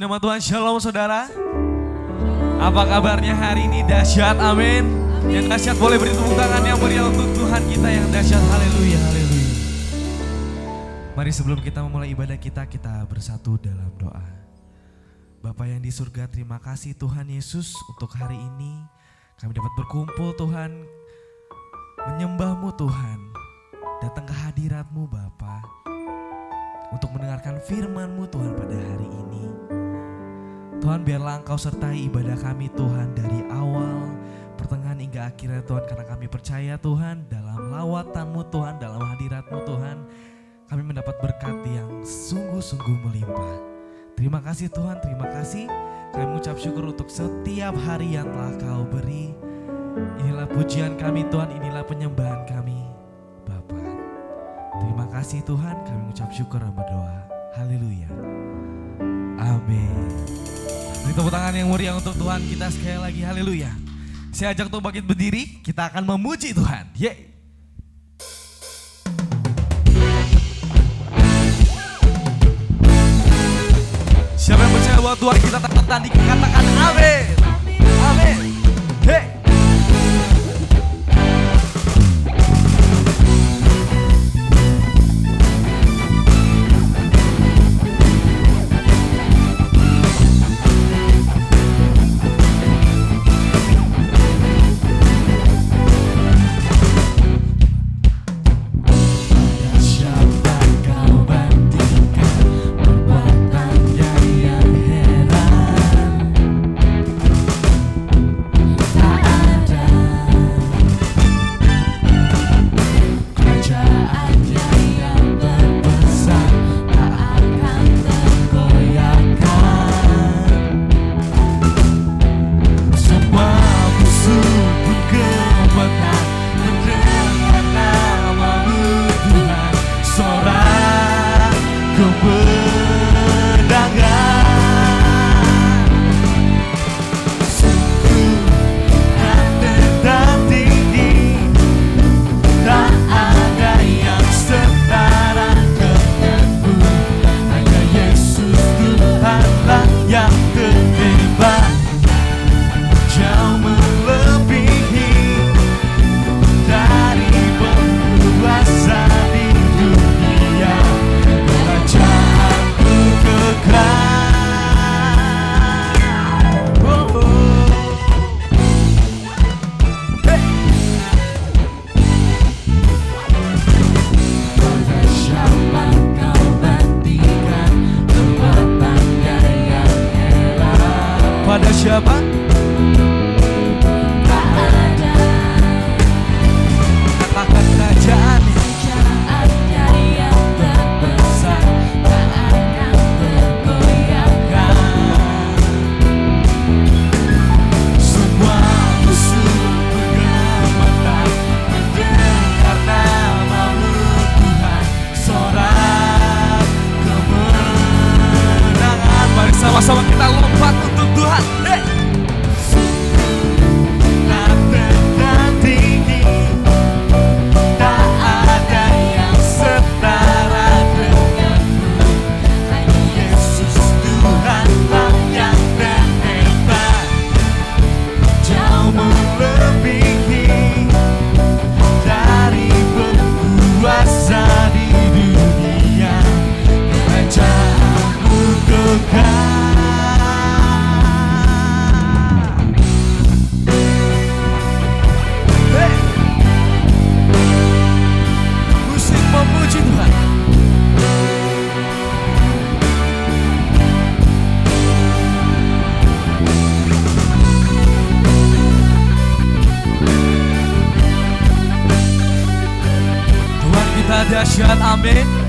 Nama Tuhan, Shalom saudara. Apa kabarnya hari ini? Dahsyat, amin. Yang dahsyat boleh beri tepuk tangan yang meriah untuk Tuhan kita yang dahsyat. Haleluya, haleluya. Mari sebelum kita memulai ibadah kita, kita bersatu dalam doa. Bapak yang di surga, terima kasih Tuhan Yesus untuk hari ini. Kami dapat berkumpul Tuhan, menyembahmu Tuhan. Datang ke hadiratmu Bapak untuk mendengarkan firman-Mu Tuhan pada hari ini. Tuhan biarlah Engkau sertai ibadah kami Tuhan dari awal, pertengahan hingga akhirnya Tuhan karena kami percaya Tuhan dalam lawatanmu Tuhan, dalam hadiratmu Tuhan kami mendapat berkat yang sungguh-sungguh melimpah. Terima kasih Tuhan, terima kasih. Kami mengucap syukur untuk setiap hari yang telah kau beri. Inilah pujian kami Tuhan, inilah penyembahan kami Bapak. Terima kasih Tuhan, kami mengucap syukur dan berdoa. Haleluya. Amin. Beri tepuk tangan yang meriah untuk Tuhan kita sekali lagi. Haleluya. Saya ajak untuk bangkit berdiri, kita akan memuji Tuhan. Yeay. Siapa yang percaya bahwa Tuhan kita tetap tadi dahsyat,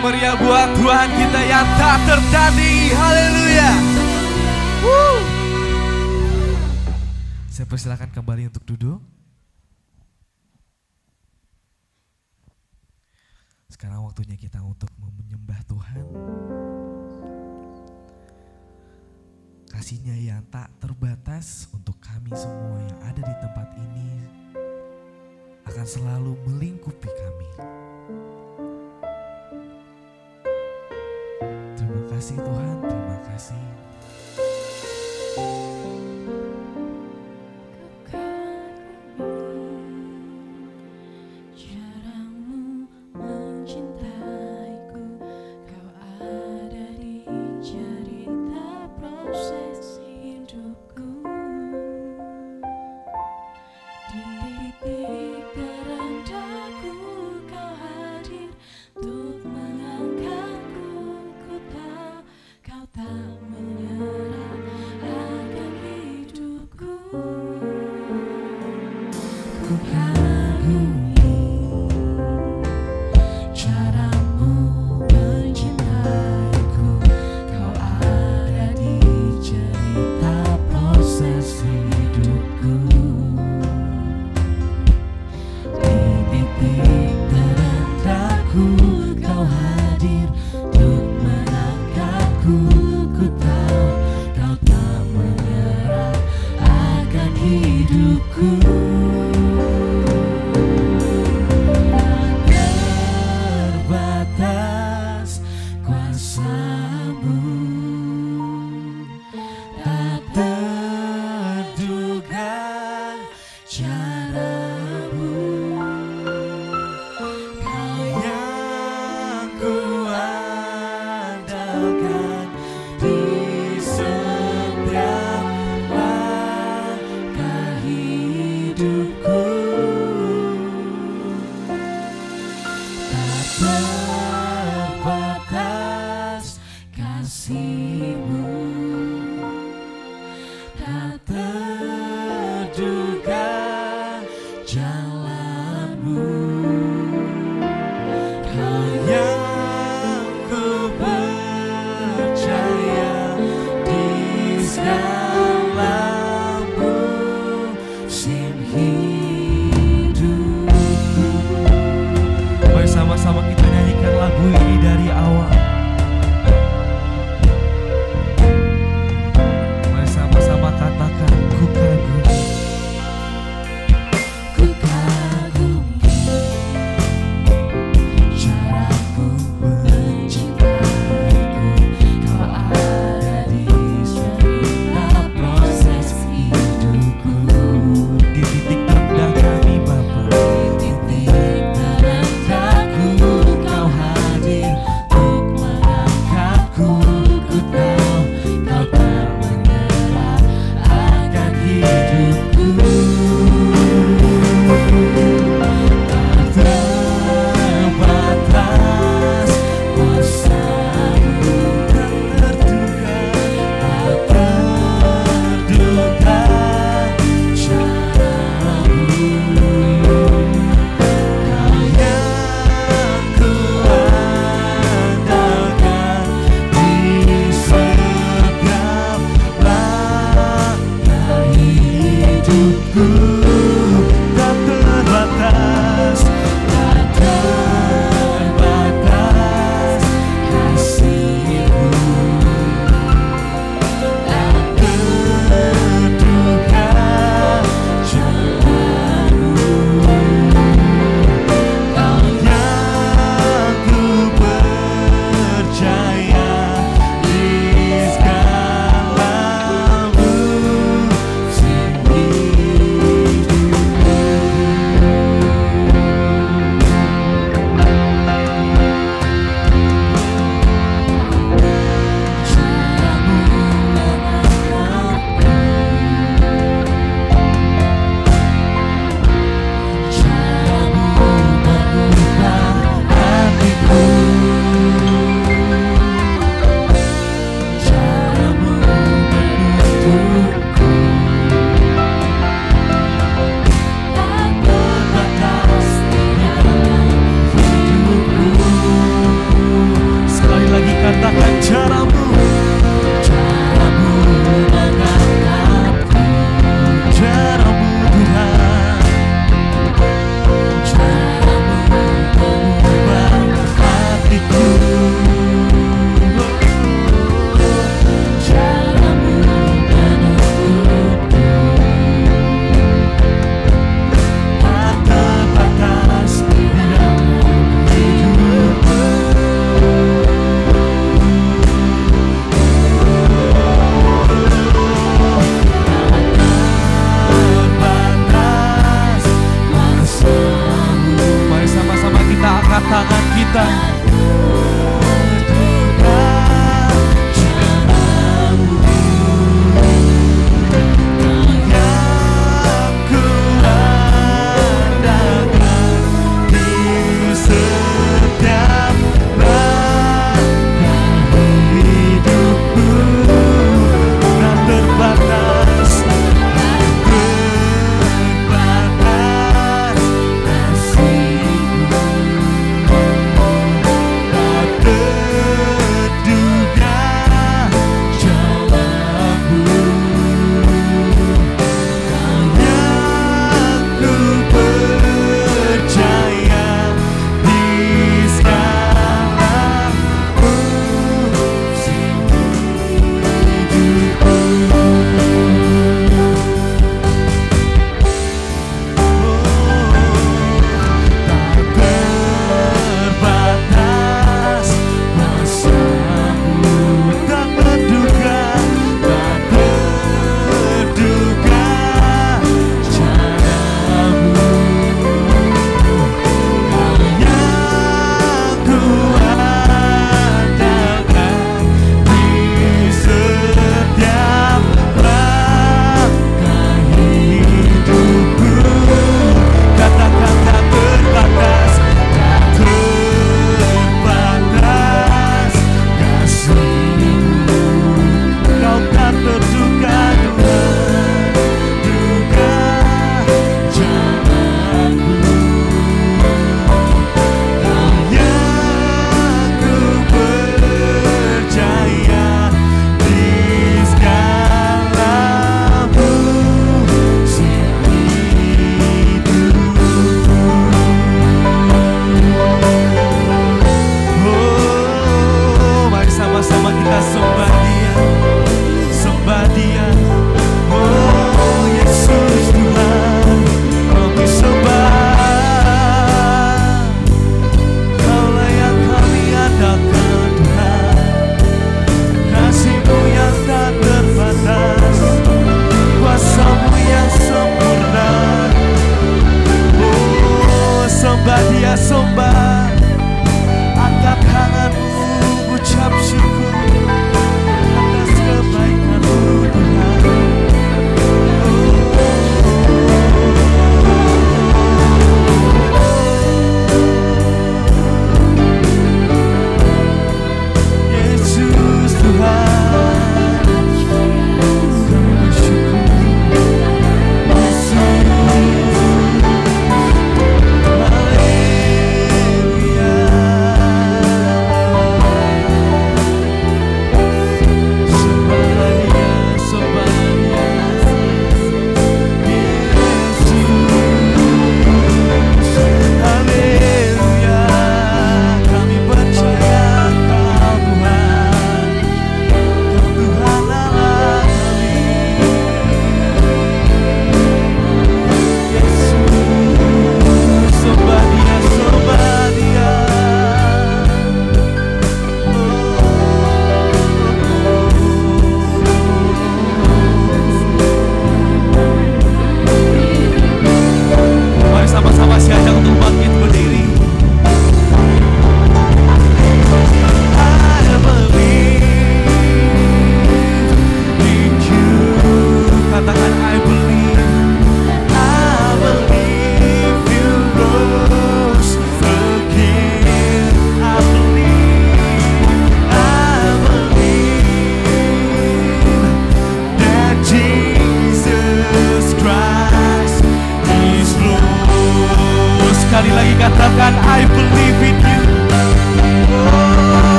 meriah buat Tuhan kita yang tak tertandingi. Haleluya. Saya persilakan kembali untuk duduk. Sekarang waktunya kita untuk menyembah Tuhan. Kasihnya yang tak terbatas untuk kami semua yang ada di tempat ini akan selalu melingkupi kami. Kasih Tuhan, terima kasih.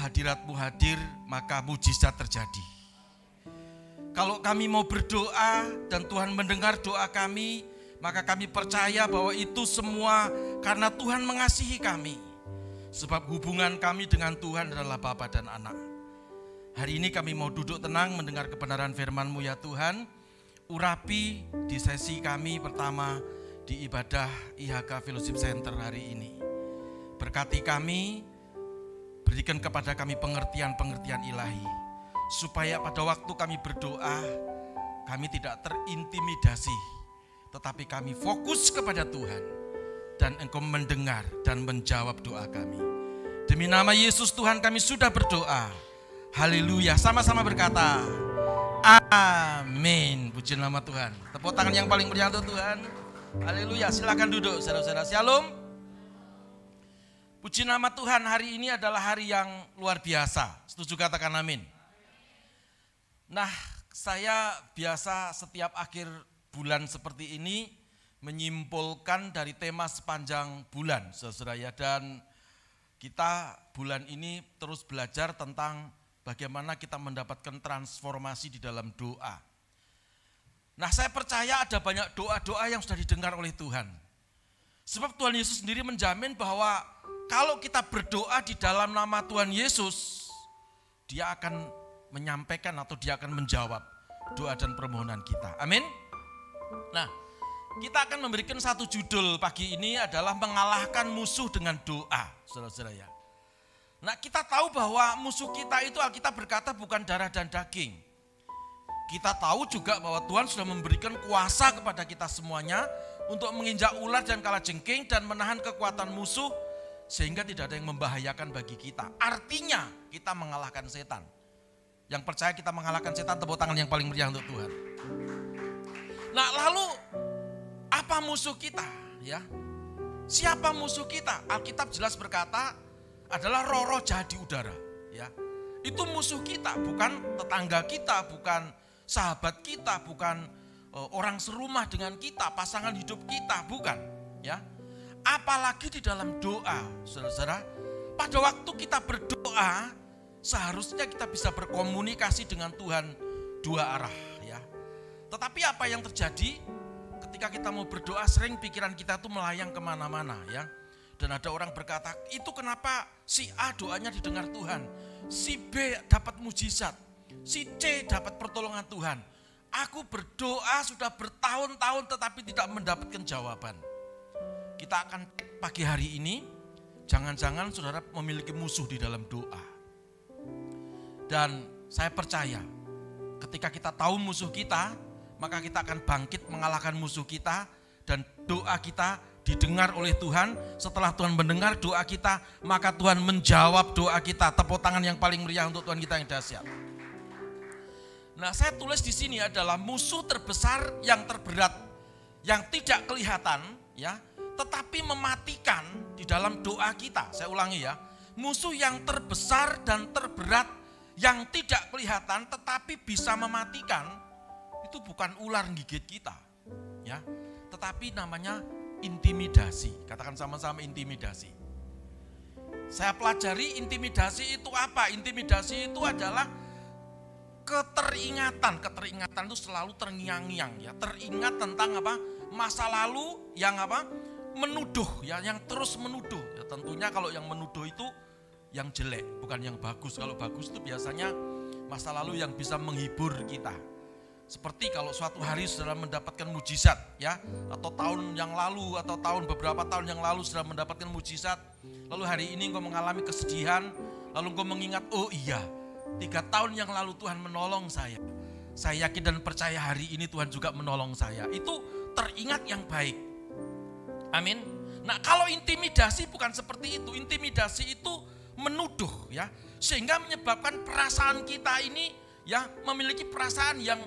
Hadiratmu hadir maka mujizat terjadi. Kalau kami mau berdoa dan Tuhan mendengar doa kami, maka kami percaya bahwa itu semua karena Tuhan mengasihi kami. Sebab hubungan kami dengan Tuhan adalah Bapa dan Anak. Hari ini kami mau duduk tenang mendengar kebenaran firman-Mu ya Tuhan. Urapi di sesi kami pertama di ibadah IHK Fellowship Center hari ini. Berkati kami, berikan kepada kami pengertian-pengertian ilahi. Supaya pada waktu kami berdoa, kami tidak terintimidasi tetapi kami fokus kepada Tuhan dan Engkau mendengar dan menjawab doa kami. Demi nama Yesus Tuhan kami sudah berdoa. Haleluya. Sama-sama berkata, Amin. Puji nama Tuhan. Tepuk tangan yang paling meriah untuk Tuhan. Haleluya. Silakan duduk saudara-saudara. Shalom. Puji nama Tuhan hari ini adalah hari yang luar biasa. Setuju katakan amin. Nah, saya biasa setiap akhir bulan seperti ini menyimpulkan dari tema sepanjang bulan, saudara. Dan kita bulan ini terus belajar tentang bagaimana kita mendapatkan transformasi di dalam doa. Nah saya percaya ada banyak doa-doa yang sudah didengar oleh Tuhan. Sebab Tuhan Yesus sendiri menjamin bahwa kalau kita berdoa di dalam nama Tuhan Yesus, dia akan menyampaikan atau dia akan menjawab doa dan permohonan kita. Amin. Nah, kita akan memberikan satu judul pagi ini adalah mengalahkan musuh dengan doa, saudara-saudara ya. Nah, kita tahu bahwa musuh kita itu Alkitab berkata bukan darah dan daging. Kita tahu juga bahwa Tuhan sudah memberikan kuasa kepada kita semuanya untuk menginjak ular dan kala jengking dan menahan kekuatan musuh sehingga tidak ada yang membahayakan bagi kita. Artinya kita mengalahkan setan. Yang percaya kita mengalahkan setan tepuk tangan yang paling meriah untuk Tuhan. Nah lalu apa musuh kita ya? Siapa musuh kita? Alkitab jelas berkata adalah roh-roh jahat di udara ya. Itu musuh kita, bukan tetangga kita, bukan sahabat kita, bukan uh, orang serumah dengan kita, pasangan hidup kita, bukan ya. Apalagi di dalam doa, saudara-saudara, pada waktu kita berdoa, seharusnya kita bisa berkomunikasi dengan Tuhan dua arah tetapi apa yang terjadi ketika kita mau berdoa sering pikiran kita tuh melayang ke mana-mana ya. Dan ada orang berkata, itu kenapa si A doanya didengar Tuhan, si B dapat mujizat, si C dapat pertolongan Tuhan. Aku berdoa sudah bertahun-tahun tetapi tidak mendapatkan jawaban. Kita akan pagi hari ini, jangan-jangan saudara memiliki musuh di dalam doa. Dan saya percaya ketika kita tahu musuh kita, maka kita akan bangkit mengalahkan musuh kita dan doa kita didengar oleh Tuhan. Setelah Tuhan mendengar doa kita, maka Tuhan menjawab doa kita. Tepuk tangan yang paling meriah untuk Tuhan kita yang dahsyat. Nah, saya tulis di sini adalah musuh terbesar yang terberat, yang tidak kelihatan, ya, tetapi mematikan di dalam doa kita. Saya ulangi ya, musuh yang terbesar dan terberat yang tidak kelihatan tetapi bisa mematikan itu bukan ular gigit kita, ya, tetapi namanya intimidasi. Katakan sama-sama intimidasi. Saya pelajari intimidasi itu apa? Intimidasi itu adalah keteringatan. Keteringatan itu selalu terngiang-ngiang ya. Teringat tentang apa? Masa lalu yang apa? Menuduh ya, yang terus menuduh. Ya tentunya kalau yang menuduh itu yang jelek, bukan yang bagus. Kalau bagus itu biasanya masa lalu yang bisa menghibur kita. Seperti kalau suatu hari sudah mendapatkan mujizat ya, atau tahun yang lalu atau tahun beberapa tahun yang lalu sudah mendapatkan mujizat, lalu hari ini engkau mengalami kesedihan, lalu engkau mengingat, oh iya, tiga tahun yang lalu Tuhan menolong saya. Saya yakin dan percaya hari ini Tuhan juga menolong saya. Itu teringat yang baik. Amin. Nah kalau intimidasi bukan seperti itu. Intimidasi itu menuduh ya. Sehingga menyebabkan perasaan kita ini ya memiliki perasaan yang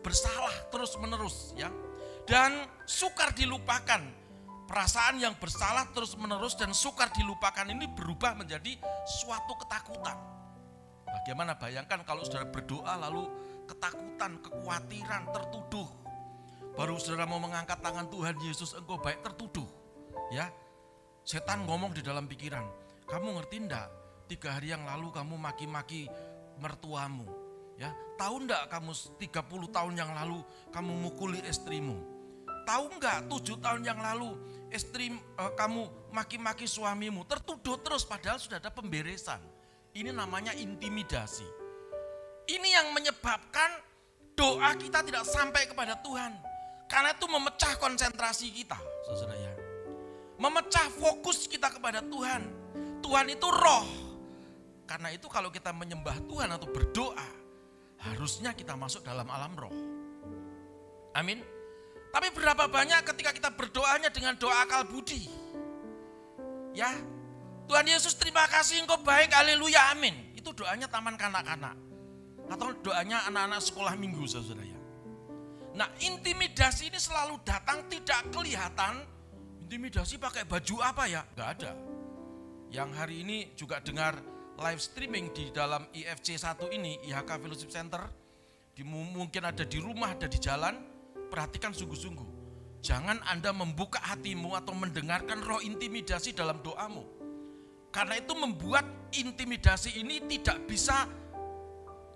bersalah terus menerus ya. Dan sukar dilupakan. Perasaan yang bersalah terus menerus dan sukar dilupakan ini berubah menjadi suatu ketakutan. Bagaimana bayangkan kalau saudara berdoa lalu ketakutan, kekhawatiran, tertuduh. Baru saudara mau mengangkat tangan Tuhan Yesus engkau baik tertuduh. Ya, setan ngomong di dalam pikiran, kamu ngerti ndak? Tiga hari yang lalu kamu maki-maki mertuamu. Ya, tahu ndak kamu 30 tahun yang lalu kamu mukuli istrimu? Tahu nggak tujuh tahun yang lalu istri eh, kamu maki-maki suamimu tertuduh terus padahal sudah ada pemberesan. Ini namanya intimidasi. Ini yang menyebabkan doa kita tidak sampai kepada Tuhan. Karena itu memecah konsentrasi kita, saudara ya. Memecah fokus kita kepada Tuhan. Tuhan itu roh. Karena itu kalau kita menyembah Tuhan atau berdoa, harusnya kita masuk dalam alam roh. Amin. Tapi berapa banyak ketika kita berdoanya dengan doa akal budi. Ya, Tuhan Yesus terima kasih engkau baik, haleluya, amin. Itu doanya taman kanak-kanak. Atau doanya anak-anak sekolah minggu, saudara ya. Nah intimidasi ini selalu datang tidak kelihatan. Intimidasi pakai baju apa ya? Gak ada. Yang hari ini juga dengar live streaming di dalam IFC 1 ini, IHK Fellowship Center. Di, mungkin ada di rumah, ada di jalan. Perhatikan sungguh-sungguh. Jangan Anda membuka hatimu atau mendengarkan roh intimidasi dalam doamu. Karena itu membuat intimidasi ini tidak bisa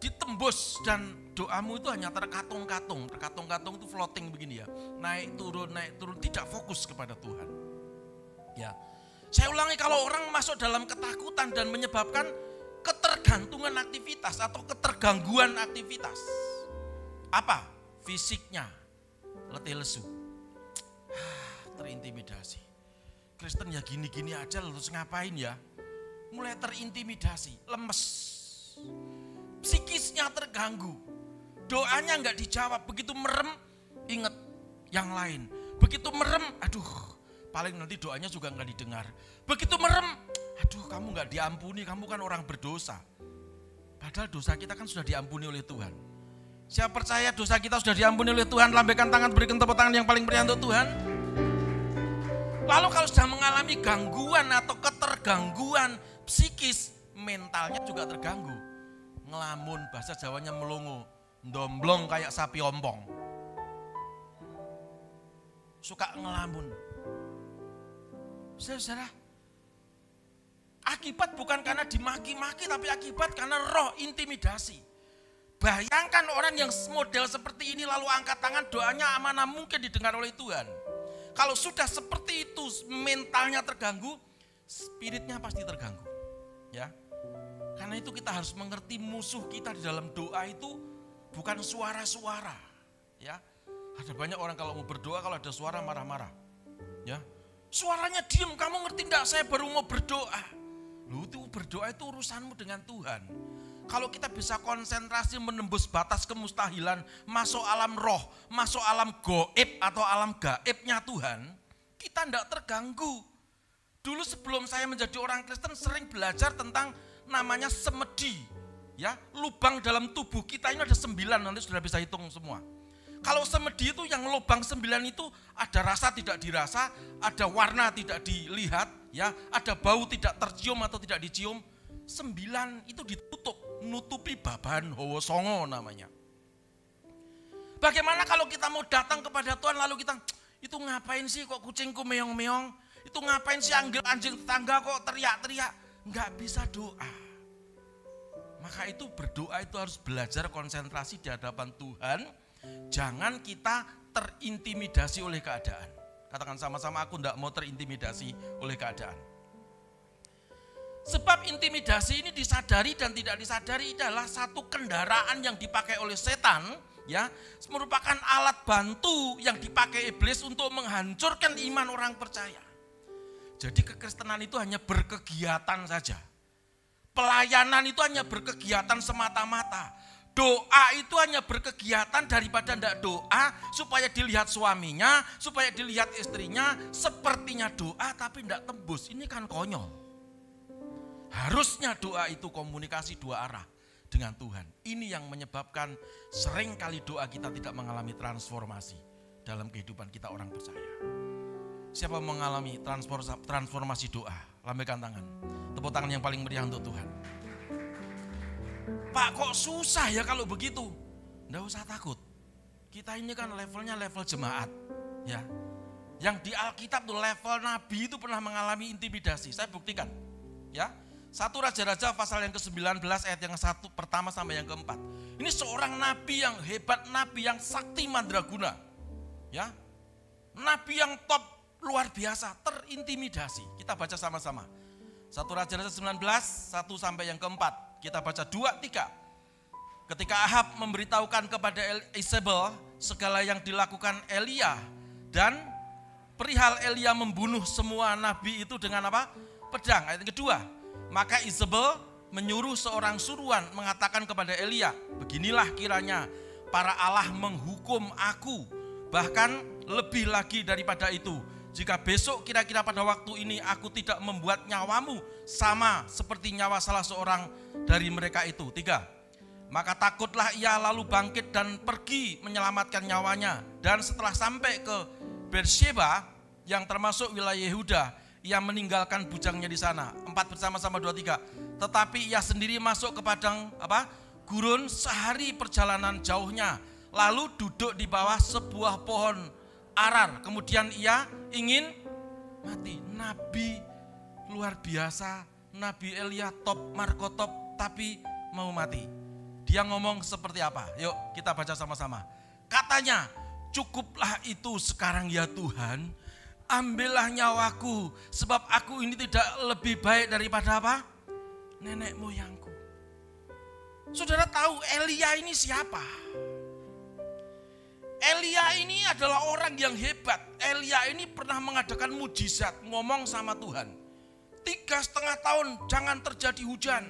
ditembus dan doamu itu hanya terkatung-katung. Terkatung-katung itu floating begini ya. Naik turun, naik turun, tidak fokus kepada Tuhan. Ya. Saya ulangi kalau orang masuk dalam ketakutan dan menyebabkan ketergantungan aktivitas atau ketergangguan aktivitas. Apa? Fisiknya letih lesu. Terintimidasi. Kristen ya gini-gini aja terus ngapain ya? Mulai terintimidasi, lemes. Psikisnya terganggu doanya nggak dijawab. Begitu merem, inget yang lain. Begitu merem, aduh, paling nanti doanya juga nggak didengar. Begitu merem, aduh kamu nggak diampuni, kamu kan orang berdosa. Padahal dosa kita kan sudah diampuni oleh Tuhan. Siapa percaya dosa kita sudah diampuni oleh Tuhan, lambaikan tangan, berikan tepuk tangan yang paling meriah untuk Tuhan. Lalu kalau sudah mengalami gangguan atau ketergangguan psikis, mentalnya juga terganggu. Ngelamun, bahasa Jawanya melongo domblong kayak sapi ompong. Suka ngelamun. Saudara, akibat bukan karena dimaki-maki tapi akibat karena roh intimidasi. Bayangkan orang yang model seperti ini lalu angkat tangan doanya amanah mungkin didengar oleh Tuhan. Kalau sudah seperti itu mentalnya terganggu, spiritnya pasti terganggu. Ya. Karena itu kita harus mengerti musuh kita di dalam doa itu bukan suara-suara. Ya, ada banyak orang kalau mau berdoa kalau ada suara marah-marah. Ya, suaranya diem. Kamu ngerti enggak? Saya baru mau berdoa. Lu itu berdoa itu urusanmu dengan Tuhan. Kalau kita bisa konsentrasi menembus batas kemustahilan, masuk alam roh, masuk alam goib atau alam gaibnya Tuhan, kita tidak terganggu. Dulu sebelum saya menjadi orang Kristen sering belajar tentang namanya semedi Ya, lubang dalam tubuh kita ini ada sembilan, nanti sudah bisa hitung semua. Kalau semedi itu yang lubang sembilan itu ada rasa tidak dirasa, ada warna tidak dilihat, ya, ada bau tidak tercium atau tidak dicium. Sembilan itu ditutup, nutupi baban Howo Songo namanya. Bagaimana kalau kita mau datang kepada Tuhan lalu kita, itu ngapain sih kok kucingku meong-meong? Itu ngapain sih anjing tetangga kok teriak-teriak? Enggak bisa doa. Maka itu berdoa itu harus belajar konsentrasi di hadapan Tuhan. Jangan kita terintimidasi oleh keadaan. Katakan sama-sama aku tidak mau terintimidasi oleh keadaan. Sebab intimidasi ini disadari dan tidak disadari adalah satu kendaraan yang dipakai oleh setan ya merupakan alat bantu yang dipakai iblis untuk menghancurkan iman orang percaya. Jadi kekristenan itu hanya berkegiatan saja Pelayanan itu hanya berkegiatan semata-mata. Doa itu hanya berkegiatan daripada tidak doa supaya dilihat suaminya, supaya dilihat istrinya, sepertinya doa tapi tidak tembus. Ini kan konyol. Harusnya doa itu komunikasi dua arah dengan Tuhan. Ini yang menyebabkan sering kali doa kita tidak mengalami transformasi dalam kehidupan kita orang percaya. Siapa mengalami transformasi doa? Lambaikan tangan. Tepuk tangan yang paling meriah untuk Tuhan. Pak kok susah ya kalau begitu? Nggak usah takut. Kita ini kan levelnya level jemaat. Ya, yang di Alkitab tuh level nabi itu pernah mengalami intimidasi. Saya buktikan. Ya. Satu Raja-Raja pasal yang ke-19 ayat yang satu pertama sampai yang keempat. Ini seorang nabi yang hebat, nabi yang sakti mandraguna. Ya. Nabi yang top luar biasa, terintimidasi. Kita baca sama-sama. Satu Raja-Raja 19, satu sampai yang keempat. Kita baca dua, tiga. Ketika Ahab memberitahukan kepada Isabel segala yang dilakukan Elia dan perihal Elia membunuh semua nabi itu dengan apa? Pedang. Ayat kedua, maka Isabel menyuruh seorang suruhan mengatakan kepada Elia, beginilah kiranya para Allah menghukum aku, bahkan lebih lagi daripada itu. Jika besok kira-kira pada waktu ini aku tidak membuat nyawamu sama seperti nyawa salah seorang dari mereka itu. Tiga, maka takutlah ia lalu bangkit dan pergi menyelamatkan nyawanya. Dan setelah sampai ke Beersheba yang termasuk wilayah Yehuda, ia meninggalkan bujangnya di sana. Empat bersama-sama dua tiga. Tetapi ia sendiri masuk ke padang apa? Gurun sehari perjalanan jauhnya. Lalu duduk di bawah sebuah pohon arar. Kemudian ia ingin mati. Nabi luar biasa, Nabi Elia top, Marco top, tapi mau mati. Dia ngomong seperti apa? Yuk kita baca sama-sama. Katanya, cukuplah itu sekarang ya Tuhan. Ambillah nyawaku, sebab aku ini tidak lebih baik daripada apa? Nenek moyangku. Saudara tahu Elia ini siapa? Elia ini adalah orang yang hebat. Elia ini pernah mengadakan mujizat, ngomong sama Tuhan. Tiga setengah tahun jangan terjadi hujan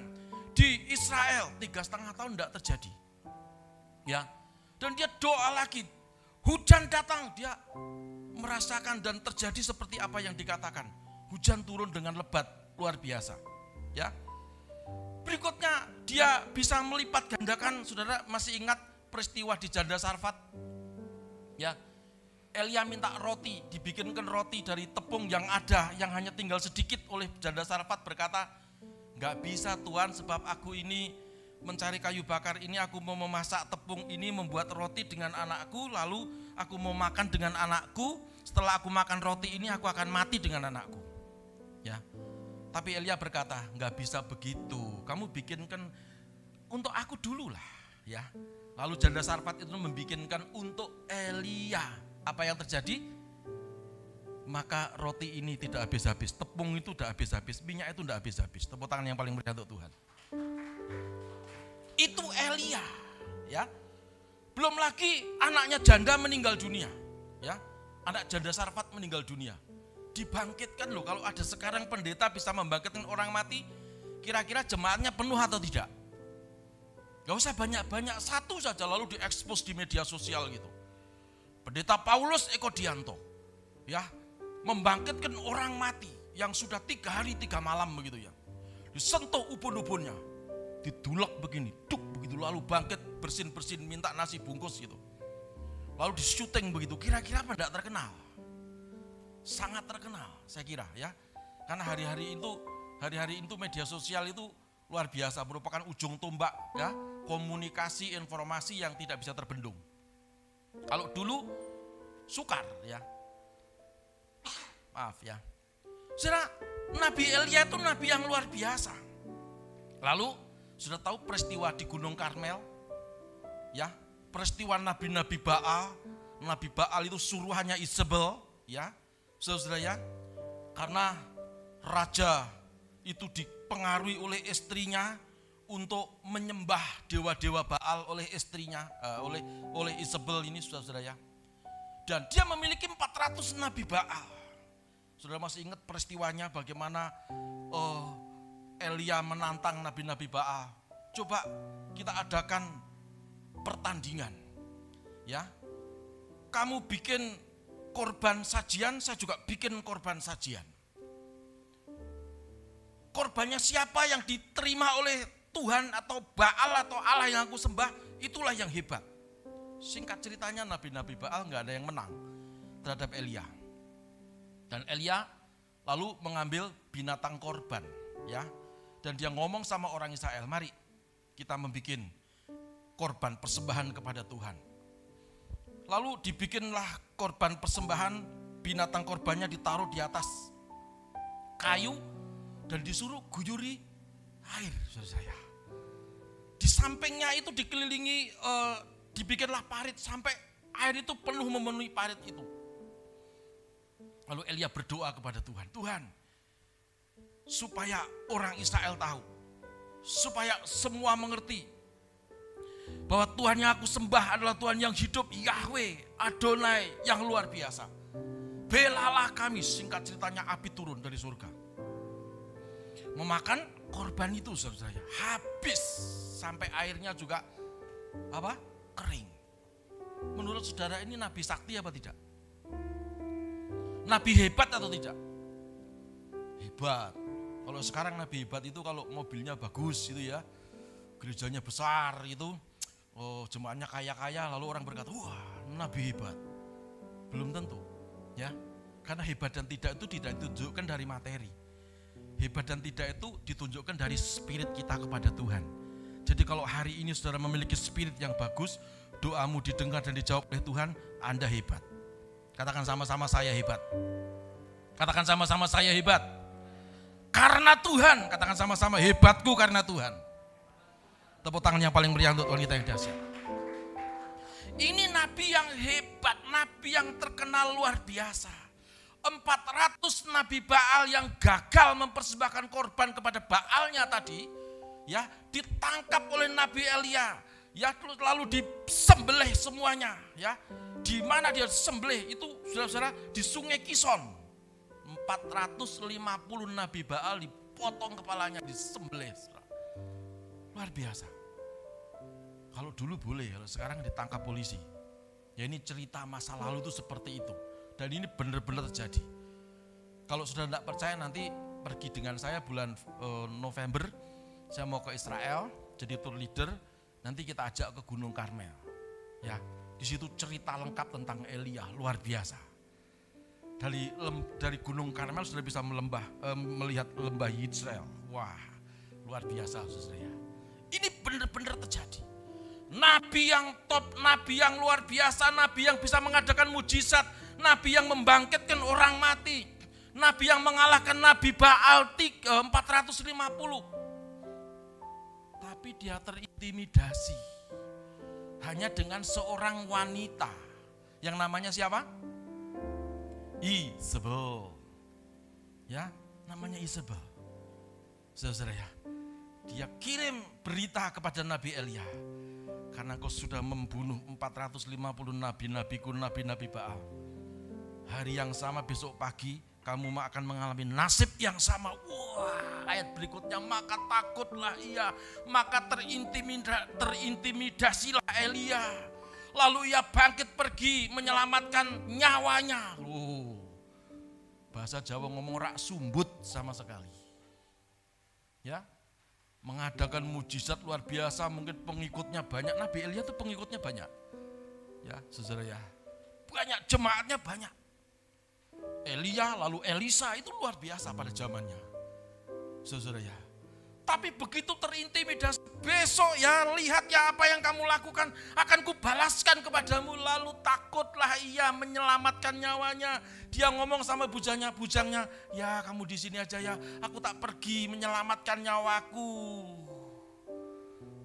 di Israel tiga setengah tahun tidak terjadi. Ya, dan dia doa lagi, hujan datang, dia merasakan dan terjadi seperti apa yang dikatakan. Hujan turun dengan lebat, luar biasa. Ya, berikutnya dia bisa melipat gandakan, saudara masih ingat peristiwa di Janda Sarfat? Ya, Elia minta roti, dibikinkan roti dari tepung yang ada, yang hanya tinggal sedikit oleh Janda Sarfat berkata, Gak bisa Tuhan sebab aku ini mencari kayu bakar ini aku mau memasak tepung ini membuat roti dengan anakku lalu aku mau makan dengan anakku setelah aku makan roti ini aku akan mati dengan anakku. Ya tapi Elia berkata nggak bisa begitu kamu bikinkan untuk aku dulu lah ya lalu janda Sarfat itu membikinkan untuk Elia apa yang terjadi maka roti ini tidak habis-habis, tepung itu tidak habis-habis, minyak itu tidak habis-habis. Tepuk tangan yang paling meriah untuk Tuhan. Itu Elia, ya. Belum lagi anaknya janda meninggal dunia, ya. Anak janda Sarfat meninggal dunia. Dibangkitkan loh, kalau ada sekarang pendeta bisa membangkitkan orang mati, kira-kira jemaatnya penuh atau tidak? Gak usah banyak-banyak, satu saja lalu diekspos di media sosial gitu. Pendeta Paulus Eko Dianto, ya membangkitkan orang mati yang sudah tiga hari tiga malam begitu ya. Disentuh ubun-ubunnya, didulak begini, duk begitu lalu bangkit bersin-bersin minta nasi bungkus gitu. Lalu di syuting begitu, kira-kira apa tidak terkenal? Sangat terkenal saya kira ya. Karena hari-hari itu hari-hari itu media sosial itu luar biasa merupakan ujung tombak ya komunikasi informasi yang tidak bisa terbendung. Kalau dulu sukar ya, Maaf ya. Saudara, Nabi Elia itu nabi yang luar biasa. Lalu, sudah tahu peristiwa di Gunung Karmel? Ya, peristiwa nabi-nabi Baal. Nabi Baal itu suruhannya Isabel, ya. Saudara ya, karena raja itu dipengaruhi oleh istrinya untuk menyembah dewa-dewa Baal oleh istrinya, uh, oleh oleh Isabel ini saudara-saudara ya. Dan dia memiliki 400 nabi Baal. Saudara masih ingat peristiwanya bagaimana oh, Elia menantang nabi-nabi Baal. Coba kita adakan pertandingan. Ya. Kamu bikin korban sajian, saya juga bikin korban sajian. Korbannya siapa yang diterima oleh Tuhan atau Baal atau Allah yang aku sembah, itulah yang hebat. Singkat ceritanya nabi-nabi Baal nggak ada yang menang terhadap Elia. Dan Elia lalu mengambil binatang korban, ya. Dan dia ngomong sama orang Israel, "Mari kita membuat korban persembahan kepada Tuhan." Lalu dibikinlah korban persembahan binatang korbannya ditaruh di atas kayu dan disuruh guyuri air, saudara saya. Di sampingnya itu dikelilingi, eh, dibikinlah parit sampai air itu penuh memenuhi parit itu. Lalu Elia berdoa kepada Tuhan, Tuhan, supaya orang Israel tahu, supaya semua mengerti bahwa Tuhan yang aku sembah adalah Tuhan yang hidup, Yahweh, Adonai, yang luar biasa. Belalah kami, singkat ceritanya api turun dari surga. Memakan korban itu saudara habis sampai airnya juga apa? kering. Menurut saudara ini nabi sakti apa tidak? Nabi hebat atau tidak? Hebat. Kalau sekarang nabi hebat itu kalau mobilnya bagus itu ya, gerejanya besar itu, oh jemaahnya kaya-kaya lalu orang berkata, wah nabi hebat. Belum tentu, ya. Karena hebat dan tidak itu tidak ditunjukkan dari materi. Hebat dan tidak itu ditunjukkan dari spirit kita kepada Tuhan. Jadi kalau hari ini saudara memiliki spirit yang bagus, doamu didengar dan dijawab oleh Tuhan, Anda hebat. Katakan sama-sama saya hebat. Katakan sama-sama saya hebat. Karena Tuhan, katakan sama-sama hebatku karena Tuhan. Tepuk tangan yang paling meriah untuk wanita yang dahsyat. Ini nabi yang hebat, nabi yang terkenal luar biasa. 400 nabi Baal yang gagal mempersembahkan korban kepada Baalnya tadi, ya ditangkap oleh Nabi Elia, ya lalu disembelih semuanya, ya. Di mana dia sembelih itu saudara-saudara di Sungai Kison. 450 nabi Baal dipotong kepalanya, disembelih. Luar biasa. Kalau dulu boleh, kalau sekarang ditangkap polisi. Ya ini cerita masa lalu itu seperti itu. Dan ini benar-benar terjadi. Kalau sudah tidak percaya nanti pergi dengan saya bulan eh, November, saya mau ke Israel jadi tour leader, nanti kita ajak ke Gunung Karmel. Ya, di situ cerita lengkap tentang Elia luar biasa. Dari lem, dari Gunung Karmel sudah bisa melembah, eh, melihat lembah Israel. Wah, luar biasa saudara ya. Ini benar-benar terjadi. Nabi yang top, nabi yang luar biasa, nabi yang bisa mengadakan mujizat, nabi yang membangkitkan orang mati, nabi yang mengalahkan nabi Baal 450. Tapi dia terintimidasi hanya dengan seorang wanita yang namanya siapa? Isabel. Ya, namanya Isabel. Saudara ya, dia kirim berita kepada Nabi Elia karena kau sudah membunuh 450 nabi-nabiku, nabi-nabi Baal. Hari yang sama besok pagi kamu akan mengalami nasib yang sama. Wah, ayat berikutnya maka takutlah ia, maka terintimida, terintimidasilah Elia. Lalu ia bangkit pergi menyelamatkan nyawanya. Loh, bahasa Jawa ngomong rak sumbut sama sekali. Ya, mengadakan mujizat luar biasa, mungkin pengikutnya banyak. Nabi Elia itu pengikutnya banyak. Ya, saudara ya. Banyak jemaatnya banyak. Elia lalu Elisa itu luar biasa pada zamannya. Saudara ya. Tapi begitu terintimidasi, besok ya lihat ya apa yang kamu lakukan akan kubalaskan kepadamu. Lalu takutlah ia menyelamatkan nyawanya. Dia ngomong sama bujangnya, bujangnya, ya kamu di sini aja ya. Aku tak pergi menyelamatkan nyawaku.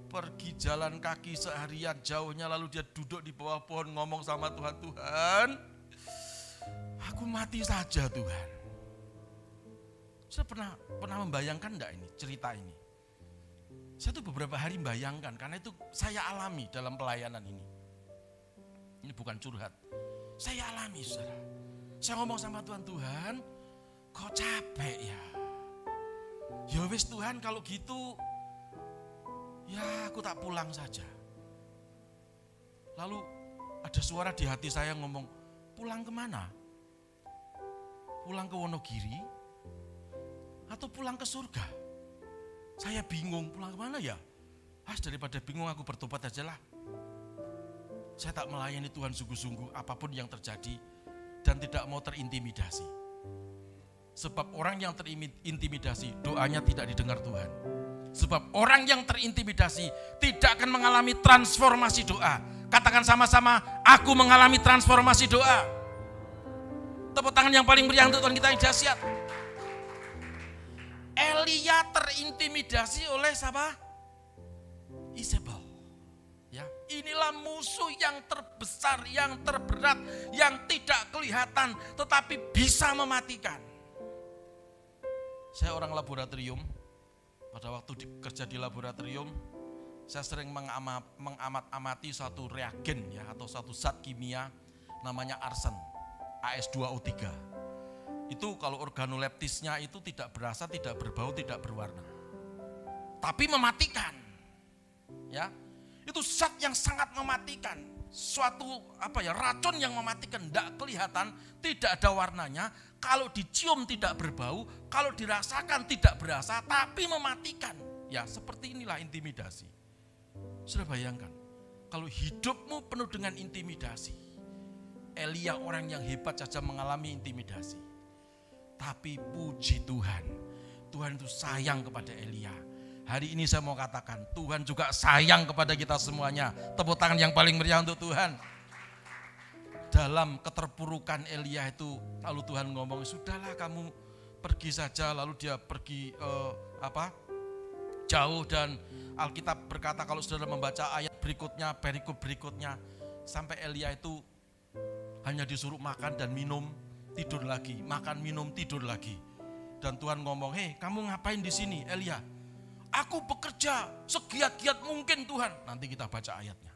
Pergi jalan kaki seharian jauhnya lalu dia duduk di bawah pohon ngomong sama Tuhan, Tuhan aku mati saja Tuhan. Saya pernah pernah membayangkan enggak ini cerita ini? Saya tuh beberapa hari membayangkan karena itu saya alami dalam pelayanan ini. Ini bukan curhat. Saya alami, saudara. Saya ngomong sama Tuhan, Tuhan, kok capek ya? Ya wis Tuhan kalau gitu, ya aku tak pulang saja. Lalu ada suara di hati saya ngomong, pulang ke mana? Pulang ke Wonogiri? Atau pulang ke surga? Saya bingung pulang ke mana ya? Ah daripada bingung aku bertobat aja lah. Saya tak melayani Tuhan sungguh-sungguh apa pun yang terjadi dan tidak mau terintimidasi. Sebab orang yang terintimidasi doanya tidak didengar Tuhan. Sebab orang yang terintimidasi tidak akan mengalami transformasi doa. Katakan sama-sama, aku mengalami transformasi doa. Tepuk tangan yang paling meriah untuk Tuhan kita yang dahsyat. Elia terintimidasi oleh siapa? Isabel. Ya, inilah musuh yang terbesar, yang terberat, yang tidak kelihatan tetapi bisa mematikan. Saya orang laboratorium. Pada waktu kerja di laboratorium, saya sering mengamat, mengamat-amati suatu reagen ya atau satu zat kimia namanya arsen, AS2O3. Itu kalau organoleptisnya itu tidak berasa, tidak berbau, tidak berwarna. Tapi mematikan. Ya. Itu zat yang sangat mematikan. Suatu apa ya, racun yang mematikan, tidak kelihatan, tidak ada warnanya, kalau dicium tidak berbau, kalau dirasakan tidak berasa, tapi mematikan. Ya, seperti inilah intimidasi. Sudah bayangkan, kalau hidupmu penuh dengan intimidasi, Elia orang yang hebat saja mengalami intimidasi. Tapi puji Tuhan, Tuhan itu sayang kepada Elia. Hari ini saya mau katakan, Tuhan juga sayang kepada kita semuanya. Tepuk tangan yang paling meriah untuk Tuhan. Dalam keterpurukan Elia itu, lalu Tuhan ngomong, sudahlah kamu pergi saja. Lalu dia pergi eh, apa? Jauh dan Alkitab berkata kalau saudara membaca ayat berikutnya, perikop berikutnya, sampai Elia itu hanya disuruh makan dan minum, tidur lagi, makan minum tidur lagi. Dan Tuhan ngomong, hei kamu ngapain di sini Elia? Aku bekerja segiat-giat mungkin Tuhan. Nanti kita baca ayatnya.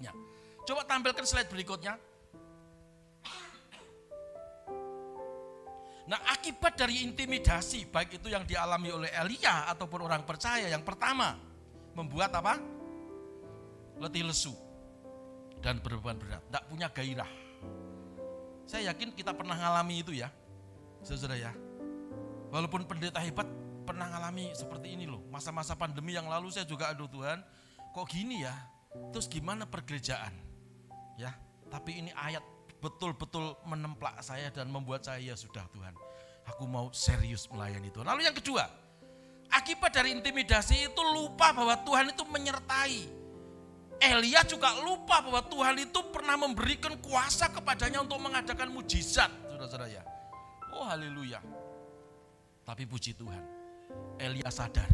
Ya. Coba tampilkan slide berikutnya. Nah akibat dari intimidasi baik itu yang dialami oleh Elia ataupun orang percaya yang pertama membuat apa? Letih lesu dan berbeban berat, tidak punya gairah. Saya yakin kita pernah ngalami itu ya, saudara ya. Walaupun pendeta hebat pernah ngalami seperti ini loh. Masa-masa pandemi yang lalu saya juga aduh Tuhan, kok gini ya? Terus gimana pergerejaan? Ya, tapi ini ayat betul-betul menemplak saya dan membuat saya ya sudah Tuhan. Aku mau serius melayani Tuhan. Lalu yang kedua, akibat dari intimidasi itu lupa bahwa Tuhan itu menyertai. Elia juga lupa bahwa Tuhan itu pernah memberikan kuasa kepadanya untuk mengadakan mujizat, saudara-saudara ya. Oh haleluya. Tapi puji Tuhan, Elia sadar.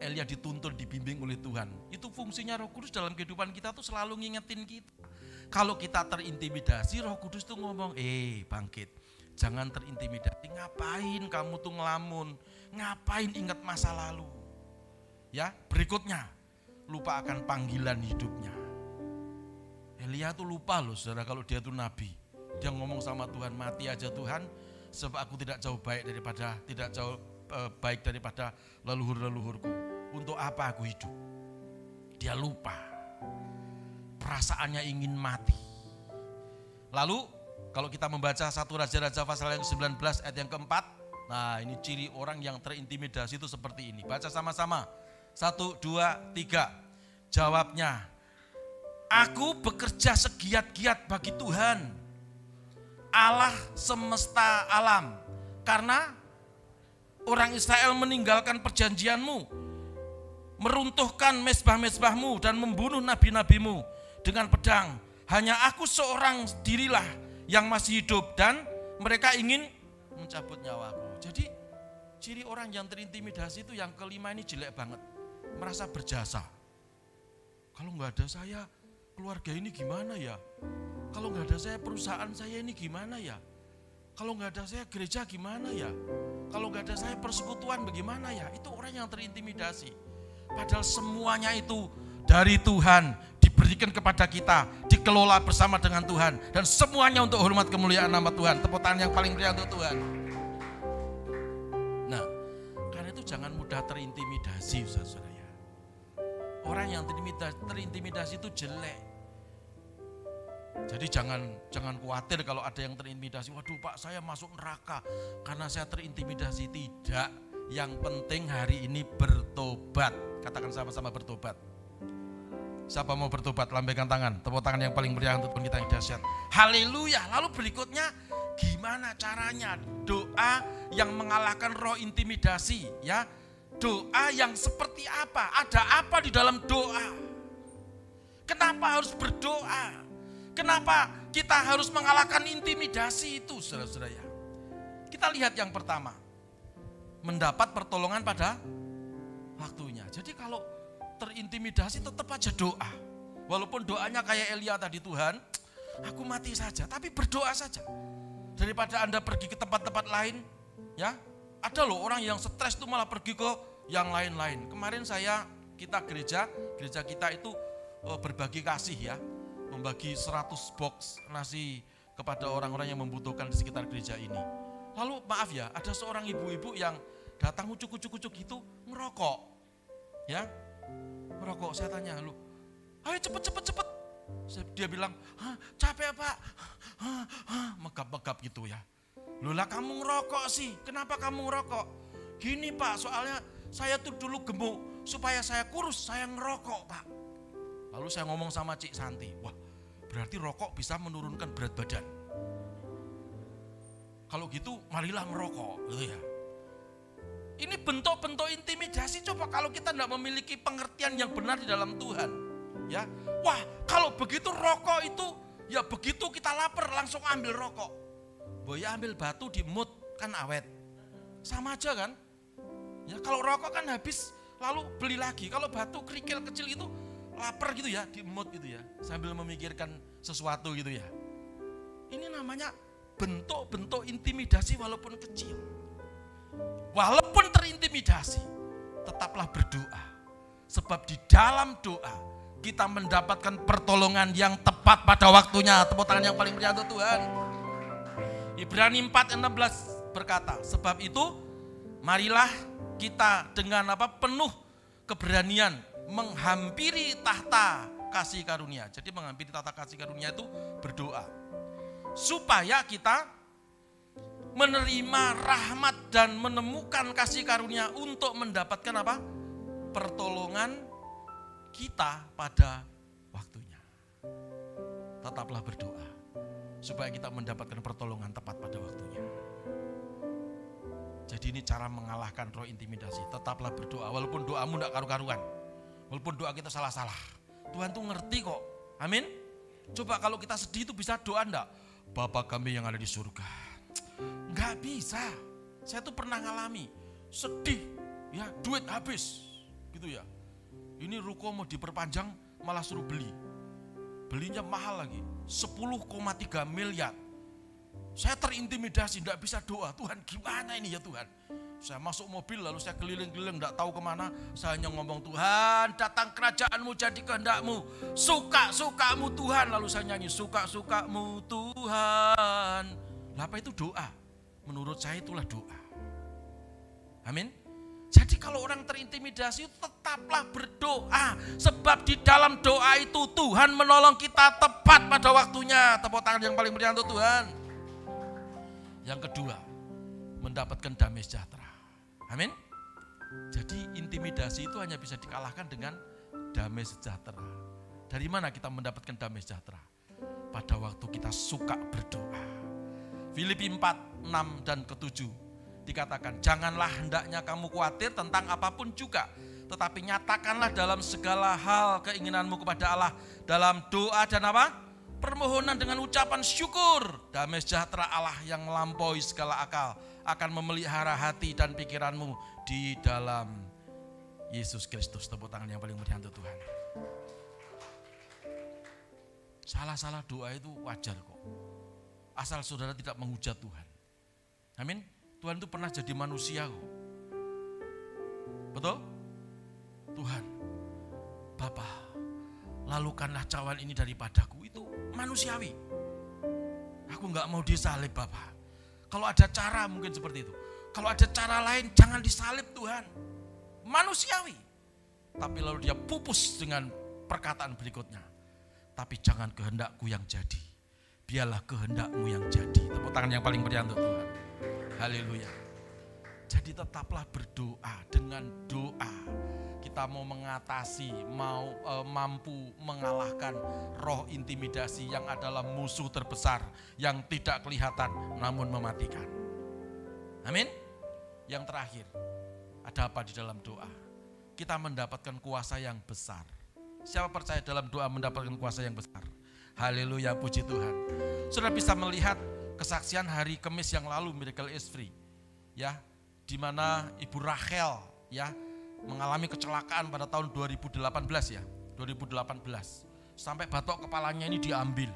Elia dituntun, dibimbing oleh Tuhan. Itu fungsinya roh kudus dalam kehidupan kita tuh selalu ngingetin kita. Kalau kita terintimidasi, roh kudus tuh ngomong, eh bangkit. Jangan terintimidasi, ngapain kamu tuh ngelamun? Ngapain ingat masa lalu? Ya, berikutnya, lupa akan panggilan hidupnya. Elia tuh lupa loh saudara kalau dia tuh nabi. Dia ngomong sama Tuhan, mati aja Tuhan, sebab aku tidak jauh baik daripada, tidak jauh eh, baik daripada leluhur-leluhurku. Untuk apa aku hidup? Dia lupa. Perasaannya ingin mati. Lalu kalau kita membaca satu Raja-Raja pasal yang 19 ayat yang keempat, nah ini ciri orang yang terintimidasi itu seperti ini. Baca sama-sama. Satu, dua, tiga. Jawabnya, aku bekerja segiat-giat bagi Tuhan. Allah semesta alam. Karena orang Israel meninggalkan perjanjianmu. Meruntuhkan mesbah-mesbahmu dan membunuh nabi-nabimu dengan pedang. Hanya aku seorang dirilah yang masih hidup dan mereka ingin mencabut nyawaku. Jadi ciri orang yang terintimidasi itu yang kelima ini jelek banget merasa berjasa. Kalau nggak ada saya, keluarga ini gimana ya? Kalau nggak ada saya, perusahaan saya ini gimana ya? Kalau nggak ada saya, gereja gimana ya? Kalau nggak ada saya, persekutuan bagaimana ya? Itu orang yang terintimidasi. Padahal semuanya itu dari Tuhan diberikan kepada kita, dikelola bersama dengan Tuhan dan semuanya untuk hormat kemuliaan nama Tuhan. Tepuk tangan yang paling meriah untuk Tuhan. Nah, karena itu jangan mudah terintimidasi, saudara orang yang terintimidasi, terintimidasi itu jelek. Jadi jangan jangan khawatir kalau ada yang terintimidasi. Waduh Pak saya masuk neraka karena saya terintimidasi. Tidak. Yang penting hari ini bertobat. Katakan sama-sama bertobat. Siapa mau bertobat? Lambaikan tangan. Tepuk tangan yang paling meriah untuk kita yang dahsyat. Haleluya. Lalu berikutnya gimana caranya doa yang mengalahkan roh intimidasi ya doa yang seperti apa? Ada apa di dalam doa? Kenapa harus berdoa? Kenapa kita harus mengalahkan intimidasi itu, saudara-saudara ya. Kita lihat yang pertama, mendapat pertolongan pada waktunya. Jadi kalau terintimidasi tetap aja doa. Walaupun doanya kayak Elia tadi Tuhan, aku mati saja, tapi berdoa saja. Daripada Anda pergi ke tempat-tempat lain, ya. Ada loh orang yang stres itu malah pergi ke yang lain-lain. Kemarin saya kita gereja, gereja kita itu eh, berbagi kasih ya. Membagi 100 box nasi kepada orang-orang yang membutuhkan di sekitar gereja ini. Lalu maaf ya, ada seorang ibu-ibu yang datang ucuk-ucuk-ucuk gitu ngerokok. Ya, ngerokok. Saya tanya, lu, ayo cepet, cepet, cepet. Dia bilang, Hah, capek pak, megap-megap gitu ya. Lola kamu ngerokok sih, kenapa kamu ngerokok? Gini pak, soalnya saya tuh dulu gemuk, supaya saya kurus, saya ngerokok pak. Lalu saya ngomong sama Cik Santi, wah berarti rokok bisa menurunkan berat badan. Kalau gitu marilah merokok, gitu ya. Ini bentuk-bentuk intimidasi coba kalau kita tidak memiliki pengertian yang benar di dalam Tuhan. Ya, wah kalau begitu rokok itu ya begitu kita lapar langsung ambil rokok. Boya ambil batu di mut kan awet. Sama aja kan? Ya kalau rokok kan habis lalu beli lagi. Kalau batu kerikil kecil itu lapar gitu ya di mut gitu ya sambil memikirkan sesuatu gitu ya. Ini namanya bentuk-bentuk intimidasi walaupun kecil. Walaupun terintimidasi, tetaplah berdoa. Sebab di dalam doa kita mendapatkan pertolongan yang tepat pada waktunya. Tepuk tangan yang paling meriah Tuhan. Ibrani 4:16 berkata, sebab itu marilah kita dengan apa penuh keberanian menghampiri tahta kasih karunia. Jadi menghampiri tahta kasih karunia itu berdoa. Supaya kita menerima rahmat dan menemukan kasih karunia untuk mendapatkan apa? Pertolongan kita pada waktunya. Tetaplah berdoa supaya kita mendapatkan pertolongan tepat pada waktunya. Jadi ini cara mengalahkan roh intimidasi. Tetaplah berdoa walaupun doamu tidak karu-karuan. Walaupun doa kita salah-salah. Tuhan tuh ngerti kok. Amin. Coba kalau kita sedih itu bisa doa enggak? Bapak kami yang ada di surga. Enggak bisa. Saya tuh pernah ngalami sedih, ya duit habis, gitu ya. Ini ruko mau diperpanjang malah suruh beli. Belinya mahal lagi, 10,3 miliar. Saya terintimidasi, enggak bisa doa. Tuhan gimana ini ya Tuhan? Saya masuk mobil lalu saya keliling-keliling enggak tahu ke mana. Saya hanya ngomong Tuhan datang kerajaanmu jadi kehendakmu. Suka-sukamu Tuhan. Lalu saya nyanyi suka-sukamu Tuhan. Lah apa itu doa? Menurut saya itulah doa. Amin. Jadi kalau orang terintimidasi tetaplah berdoa. Sebab di dalam doa itu Tuhan menolong kita tepat pada waktunya. Tepuk tangan yang paling meriah untuk Tuhan. Yang kedua, mendapatkan damai sejahtera. Amin. Jadi intimidasi itu hanya bisa dikalahkan dengan damai sejahtera. Dari mana kita mendapatkan damai sejahtera? Pada waktu kita suka berdoa. Filipi 4, 6 dan ke-7 dikatakan, janganlah hendaknya kamu khawatir tentang apa pun juga, tetapi nyatakanlah dalam segala hal keinginanmu kepada Allah dalam doa dan apa? Permohonan dengan ucapan syukur. Damai sejahtera Allah yang melampaui segala akal akan memelihara hati dan pikiranmu di dalam Yesus Kristus. Tepuk tangan yang paling meriah untuk Tuhan. Salah-salah doa itu wajar kok. Asal saudara tidak menghujat Tuhan. Amin. Tuhan itu pernah jadi manusia kok. Betul? Tuhan, Bapa, lalukanlah cawan ini daripadaku. Itu manusiawi. Aku nggak mau disalib Bapak. Kalau ada cara mungkin seperti itu. Kalau ada cara lain jangan disalib Tuhan. Manusiawi. Tapi lalu dia pupus dengan perkataan berikutnya. Tapi jangan kehendakku yang jadi. Biarlah kehendakmu yang jadi. Tepuk tangan yang paling meriah untuk Tuhan. Haleluya. Jadi tetaplah berdoa dengan doa. Kita mau mengatasi, mau e, mampu mengalahkan roh intimidasi yang adalah musuh terbesar yang tidak kelihatan namun mematikan. Amin. Yang terakhir, ada apa di dalam doa? Kita mendapatkan kuasa yang besar. Siapa percaya dalam doa mendapatkan kuasa yang besar? Haleluya, puji Tuhan. Sudah bisa melihat kesaksian hari Kamis yang lalu Miracle is Free. Ya, di mana Ibu Rachel ya mengalami kecelakaan pada tahun 2018 ya, 2018. Sampai batok kepalanya ini diambil.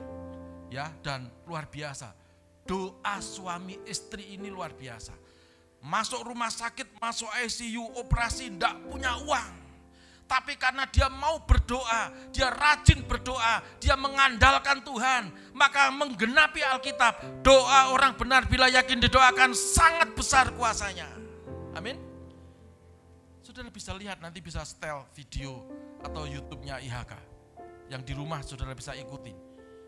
Ya, dan luar biasa. Doa suami istri ini luar biasa. Masuk rumah sakit, masuk ICU, operasi, tidak punya uang tapi karena dia mau berdoa, dia rajin berdoa, dia mengandalkan Tuhan, maka menggenapi Alkitab. Doa orang benar bila yakin didoakan sangat besar kuasanya. Amin. Saudara bisa lihat nanti bisa setel video atau YouTube-nya IHK. Yang di rumah saudara bisa ikutin.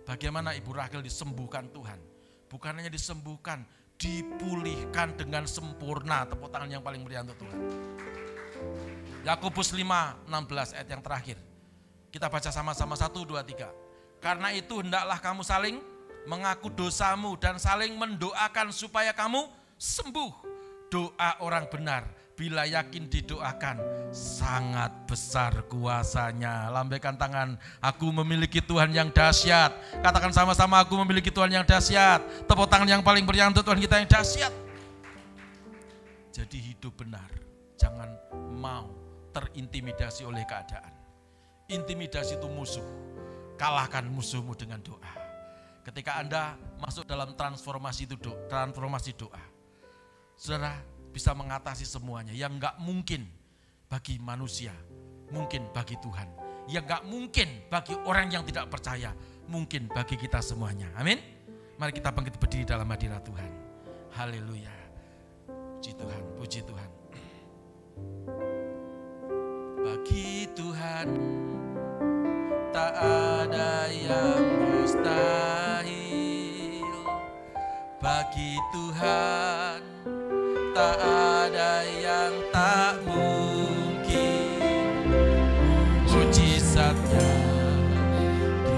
Bagaimana Ibu Rahel disembuhkan Tuhan. Bukan hanya disembuhkan, dipulihkan dengan sempurna. Tepuk tangan yang paling meriah untuk Tuhan. Yakobus 5, 16 ayat yang terakhir. Kita baca sama-sama 1, 2, 3. Karena itu hendaklah kamu saling mengaku dosamu dan saling mendoakan supaya kamu sembuh. Doa orang benar bila yakin didoakan sangat besar kuasanya. Lambaikan tangan, aku memiliki Tuhan yang dahsyat. Katakan sama-sama aku memiliki Tuhan yang dahsyat. Tepuk tangan yang paling meriah untuk Tuhan kita yang dahsyat. Jadi hidup benar, jangan mau terintimidasi oleh keadaan. Intimidasi itu musuh. Kalahkan musuhmu dengan doa. Ketika Anda masuk dalam transformasi itu doa, transformasi doa. Saudara bisa mengatasi semuanya yang enggak mungkin bagi manusia, mungkin bagi Tuhan. Yang enggak mungkin bagi orang yang tidak percaya, mungkin bagi kita semuanya. Amin. Mari kita bangkit berdiri dalam hadirat Tuhan. Haleluya. Puji Tuhan, puji Tuhan bagi Tuhan tak ada yang mustahil. Bagi Tuhan tak ada yang tak mungkin. Mujizatnya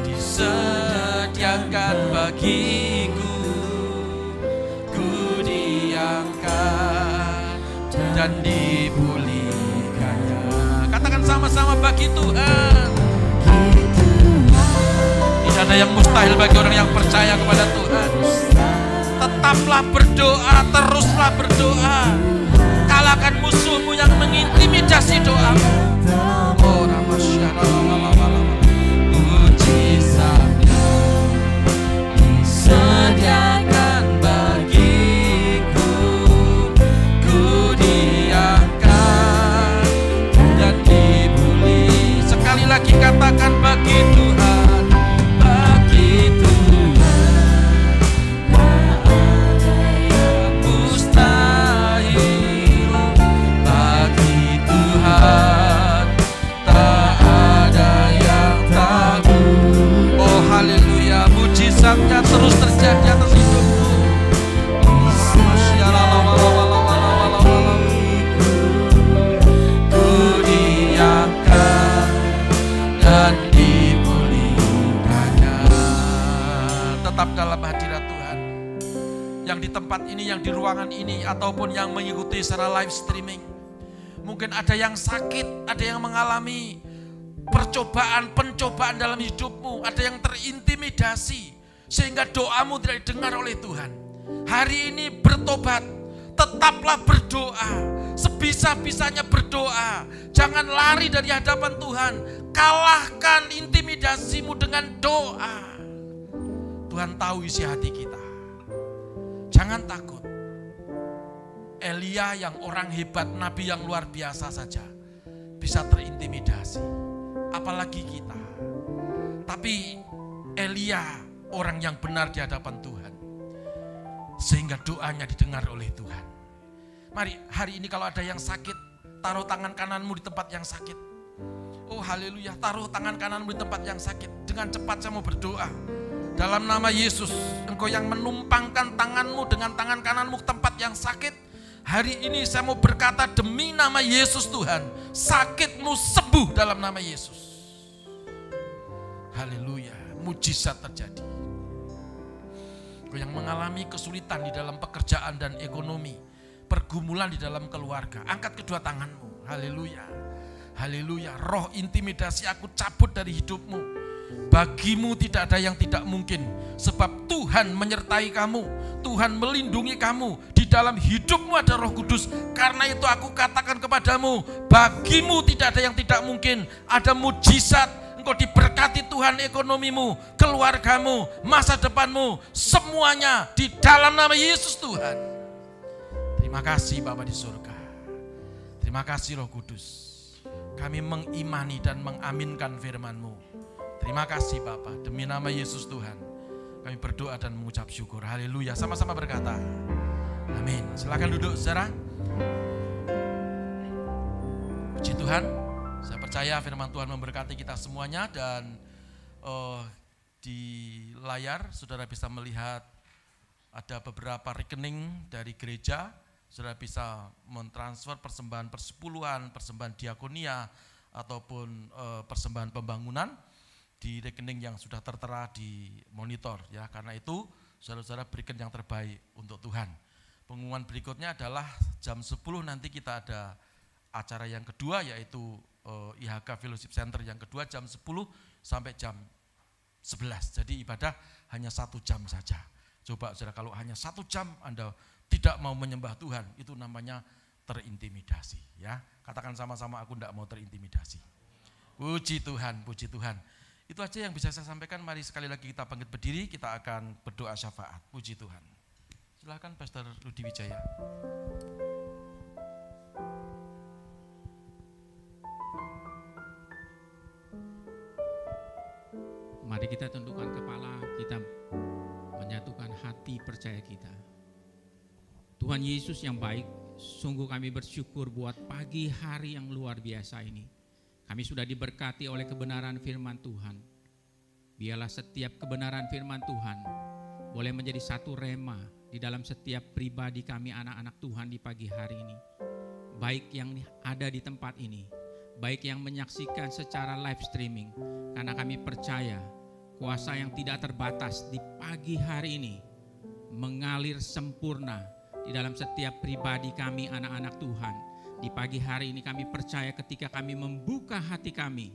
disediakan bagiku. Ku dan dipulih sama-sama bagi Tuhan. Tidak ada yang mustahil bagi orang yang percaya kepada Tuhan. Tetaplah berdoa, teruslah berdoa. Kalahkan musuhmu yang mengintimidasi doamu. Oh, katakan di tempat ini, yang di ruangan ini, ataupun yang mengikuti secara live streaming. Mungkin ada yang sakit, ada yang mengalami percobaan, pencobaan dalam hidupmu. Ada yang terintimidasi, sehingga doamu tidak didengar oleh Tuhan. Hari ini bertobat, tetaplah berdoa, sebisa-bisanya berdoa. Jangan lari dari hadapan Tuhan, kalahkan intimidasimu dengan doa. Tuhan tahu isi hati kita. Jangan takut. Elia yang orang hebat, nabi yang luar biasa saja bisa terintimidasi. Apalagi kita. Tapi Elia orang yang benar di hadapan Tuhan. Sehingga doanya didengar oleh Tuhan. Mari hari ini kalau ada yang sakit, taruh tangan kananmu di tempat yang sakit. Oh haleluya, taruh tangan kananmu di tempat yang sakit. Dengan cepat saya mau berdoa. Dalam nama Yesus, engkau yang menumpangkan tanganmu dengan tangan kananmu ke tempat yang sakit. Hari ini saya mau berkata demi nama Yesus Tuhan, sakitmu sembuh dalam nama Yesus. Haleluya, mujizat terjadi. Engkau yang mengalami kesulitan di dalam pekerjaan dan ekonomi, pergumulan di dalam keluarga, angkat kedua tanganmu. Haleluya. Haleluya. Roh intimidasi aku cabut dari hidupmu. Bagimu tidak ada yang tidak mungkin, sebab Tuhan menyertai kamu, Tuhan melindungi kamu. Di dalam hidupmu ada Roh Kudus. Karena itu aku katakan kepadamu, bagimu tidak ada yang tidak mungkin. Ada mujizat, engkau diberkati Tuhan ekonomimu, keluargamu, masa depanmu, semuanya di dalam nama Yesus Tuhan. Terima kasih Bapak di surga. Terima kasih Roh Kudus. Kami mengimani dan mengaminkan firman-Mu. Terima kasih Bapak, demi nama Yesus Tuhan. Kami berdoa dan mengucap syukur. Haleluya. Sama-sama berkata. Amin. Silakan duduk saudara. Puji Tuhan. Saya percaya firman Tuhan memberkati kita semuanya dan uh, di layar saudara bisa melihat ada beberapa rekening dari gereja. Saudara bisa mentransfer persembahan persepuluhan, persembahan diakonia, ataupun uh, persembahan pembangunan di rekening yang sudah tertera di monitor ya. Karena itu saudara-saudara berikan yang terbaik untuk Tuhan. Pengumuman berikutnya adalah jam 10 nanti kita ada acara yang kedua yaitu eh, IHK Fellowship Center yang kedua jam 10 sampai jam 11. Jadi ibadah hanya satu jam saja. Coba saudara kalau hanya satu jam Anda tidak mau menyembah Tuhan itu namanya terintimidasi ya. Katakan sama-sama aku tidak mau terintimidasi. Puji Tuhan, puji Tuhan. Itu aja yang bisa saya sampaikan. Mari sekali lagi kita bangkit berdiri, kita akan berdoa syafaat. Puji Tuhan. Silahkan Pastor Rudi Wijaya. Mari kita tundukkan kepala, kita menyatukan hati percaya kita. Tuhan Yesus yang baik, sungguh kami bersyukur buat pagi hari yang luar biasa ini. Kami sudah diberkati oleh kebenaran firman Tuhan. Biarlah setiap kebenaran firman Tuhan boleh menjadi satu rema di dalam setiap pribadi kami anak-anak Tuhan di pagi hari ini. Baik yang ada di tempat ini, baik yang menyaksikan secara live streaming. Karena kami percaya kuasa yang tidak terbatas di pagi hari ini mengalir sempurna di dalam setiap pribadi kami anak-anak Tuhan di pagi hari ini kami percaya ketika kami membuka hati kami,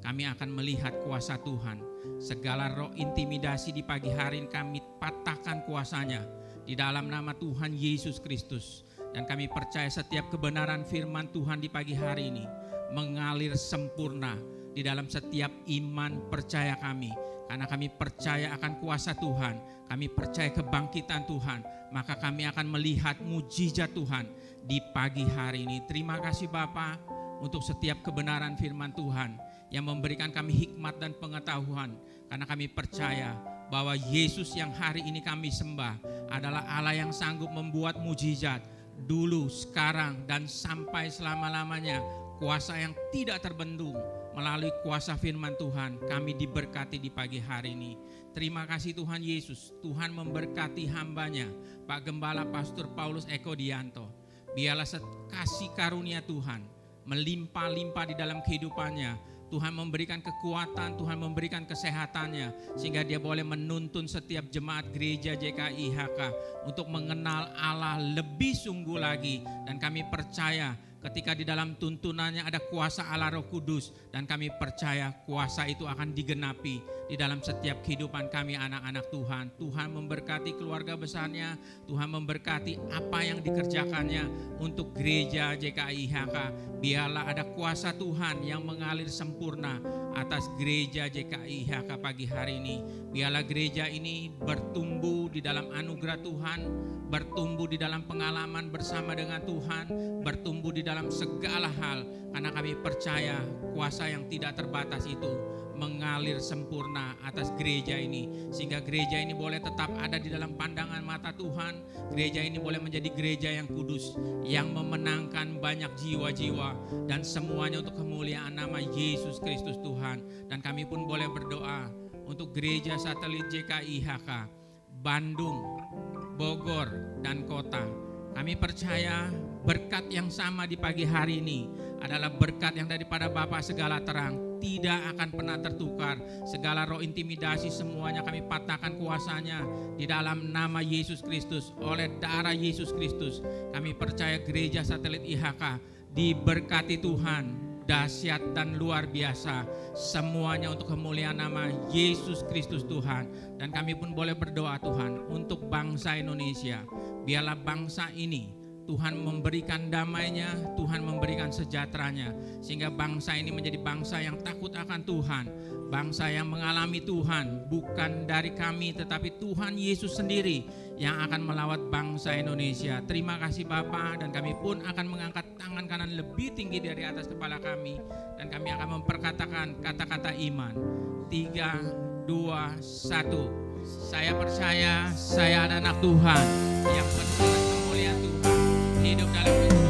kami akan melihat kuasa Tuhan. Segala roh intimidasi di pagi hari ini kami patahkan kuasanya di dalam nama Tuhan Yesus Kristus. Dan kami percaya setiap kebenaran firman Tuhan di pagi hari ini mengalir sempurna di dalam setiap iman percaya kami. Karena kami percaya akan kuasa Tuhan, kami percaya kebangkitan Tuhan, maka kami akan melihat mujizat Tuhan di pagi hari ini. Terima kasih Bapak untuk setiap kebenaran firman Tuhan yang memberikan kami hikmat dan pengetahuan. Karena kami percaya bahwa Yesus yang hari ini kami sembah adalah Allah yang sanggup membuat mujizat dulu, sekarang dan sampai selama-lamanya. Kuasa yang tidak terbendung melalui kuasa firman Tuhan kami diberkati di pagi hari ini. Terima kasih Tuhan Yesus, Tuhan memberkati hambanya. Pak Gembala Pastor Paulus Eko Dianto Biarlah kasih karunia Tuhan melimpah-limpah di dalam kehidupannya. Tuhan memberikan kekuatan, Tuhan memberikan kesehatannya sehingga dia boleh menuntun setiap jemaat gereja JKIHK untuk mengenal Allah lebih sungguh lagi dan kami percaya ketika di dalam tuntunannya ada kuasa Allah Roh Kudus dan kami percaya kuasa itu akan digenapi di dalam setiap kehidupan kami anak-anak Tuhan. Tuhan memberkati keluarga besarnya, Tuhan memberkati apa yang dikerjakannya untuk gereja JKIHK. Biarlah ada kuasa Tuhan yang mengalir sempurna atas gereja JKIHK pagi hari ini. Biarlah gereja ini bertumbuh di dalam anugerah Tuhan, bertumbuh di dalam pengalaman bersama dengan Tuhan, bertumbuh di dalam segala hal karena kami percaya kuasa yang tidak terbatas itu mengalir sempurna atas gereja ini. Sehingga gereja ini boleh tetap ada di dalam pandangan mata Tuhan. Gereja ini boleh menjadi gereja yang kudus yang memenangkan banyak jiwa-jiwa dan semuanya untuk kemuliaan nama Yesus Kristus Tuhan. Dan kami pun boleh berdoa untuk gereja satelit JKIHK Bandung Bogor dan kota. Kami percaya berkat yang sama di pagi hari ini adalah berkat yang daripada Bapa segala terang tidak akan pernah tertukar. Segala roh intimidasi semuanya kami patahkan kuasanya di dalam nama Yesus Kristus oleh darah Yesus Kristus. Kami percaya gereja satelit IHK diberkati Tuhan dahsyat dan luar biasa. Semuanya untuk kemuliaan nama Yesus Kristus Tuhan. Dan kami pun boleh berdoa Tuhan untuk bangsa Indonesia. Biarlah bangsa ini Tuhan memberikan damainya, Tuhan memberikan sejahteranya. Sehingga bangsa ini menjadi bangsa yang takut akan Tuhan. Bangsa yang mengalami Tuhan, bukan dari kami tetapi Tuhan Yesus sendiri yang akan melawat bangsa Indonesia. Terima kasih Bapa dan kami pun akan mengangkat tangan kanan lebih tinggi dari atas kepala kami. Dan kami akan memperkatakan kata-kata iman. Tiga, dua, satu. Saya percaya saya adalah anak Tuhan yang penuh kemuliaan Tuhan hidup dalam kekudusan,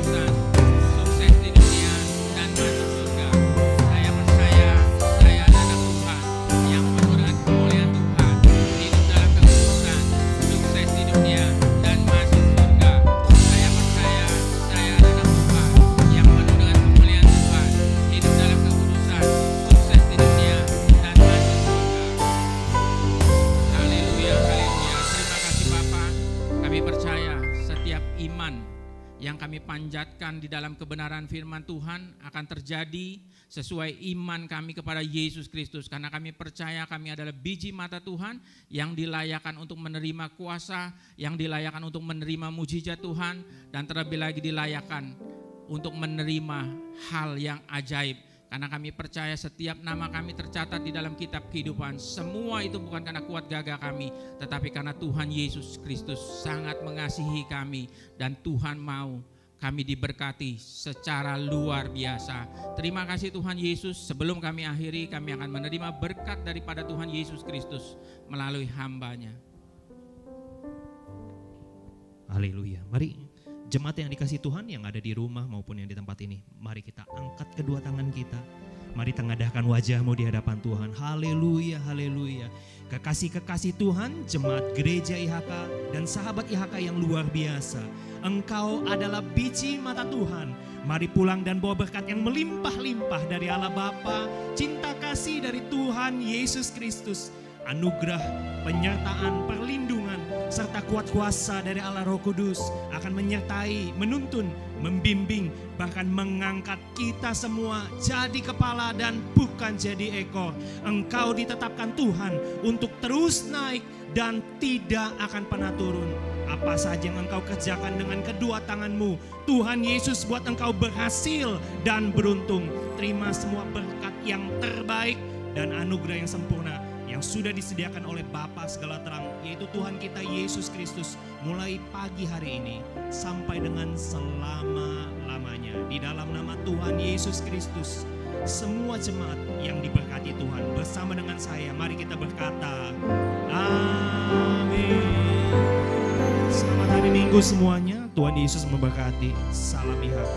panjatkan di dalam kebenaran firman Tuhan akan terjadi sesuai iman kami kepada Yesus Kristus karena kami percaya kami adalah biji mata Tuhan yang dilayakan untuk menerima kuasa, yang dilayakan untuk menerima mujizat Tuhan dan terlebih lagi dilayakan untuk menerima hal yang ajaib karena kami percaya setiap nama kami tercatat di dalam kitab kehidupan. Semua itu bukan karena kuat gagah kami, tetapi karena Tuhan Yesus Kristus sangat mengasihi kami dan Tuhan mau kami diberkati secara luar biasa. Terima kasih Tuhan Yesus. Sebelum kami akhiri, kami akan menerima berkat daripada Tuhan Yesus Kristus melalui hambanya. Haleluya. Mari jemaat yang dikasih Tuhan yang ada di rumah maupun yang di tempat ini. Mari kita angkat kedua tangan kita. Mari tengadahkan wajahmu di hadapan Tuhan. Haleluya, haleluya. Kekasih-kekasih Tuhan, jemaat gereja IHK dan sahabat IHK yang luar biasa. Engkau adalah biji mata Tuhan. Mari pulang dan bawa berkat yang melimpah-limpah dari Allah Bapa, cinta kasih dari Tuhan Yesus Kristus, anugerah, penyertaan, perlindungan, serta kuat kuasa dari Allah Roh Kudus akan menyertai, menuntun, membimbing, bahkan mengangkat kita semua jadi kepala dan bukan jadi ekor. Engkau ditetapkan Tuhan untuk terus naik dan tidak akan pernah turun. Apa saja yang engkau kerjakan dengan kedua tanganmu, Tuhan Yesus buat engkau berhasil dan beruntung. Terima semua berkat yang terbaik dan anugerah yang sempurna yang sudah disediakan oleh Bapa segala terang yaitu Tuhan kita Yesus Kristus mulai pagi hari ini sampai dengan selama-lamanya. Di dalam nama Tuhan Yesus Kristus semua jemaat yang diberkati Tuhan bersama dengan saya mari kita berkata amin. Selamat hari Minggu semuanya. Tuhan Yesus memberkati. Salam IHK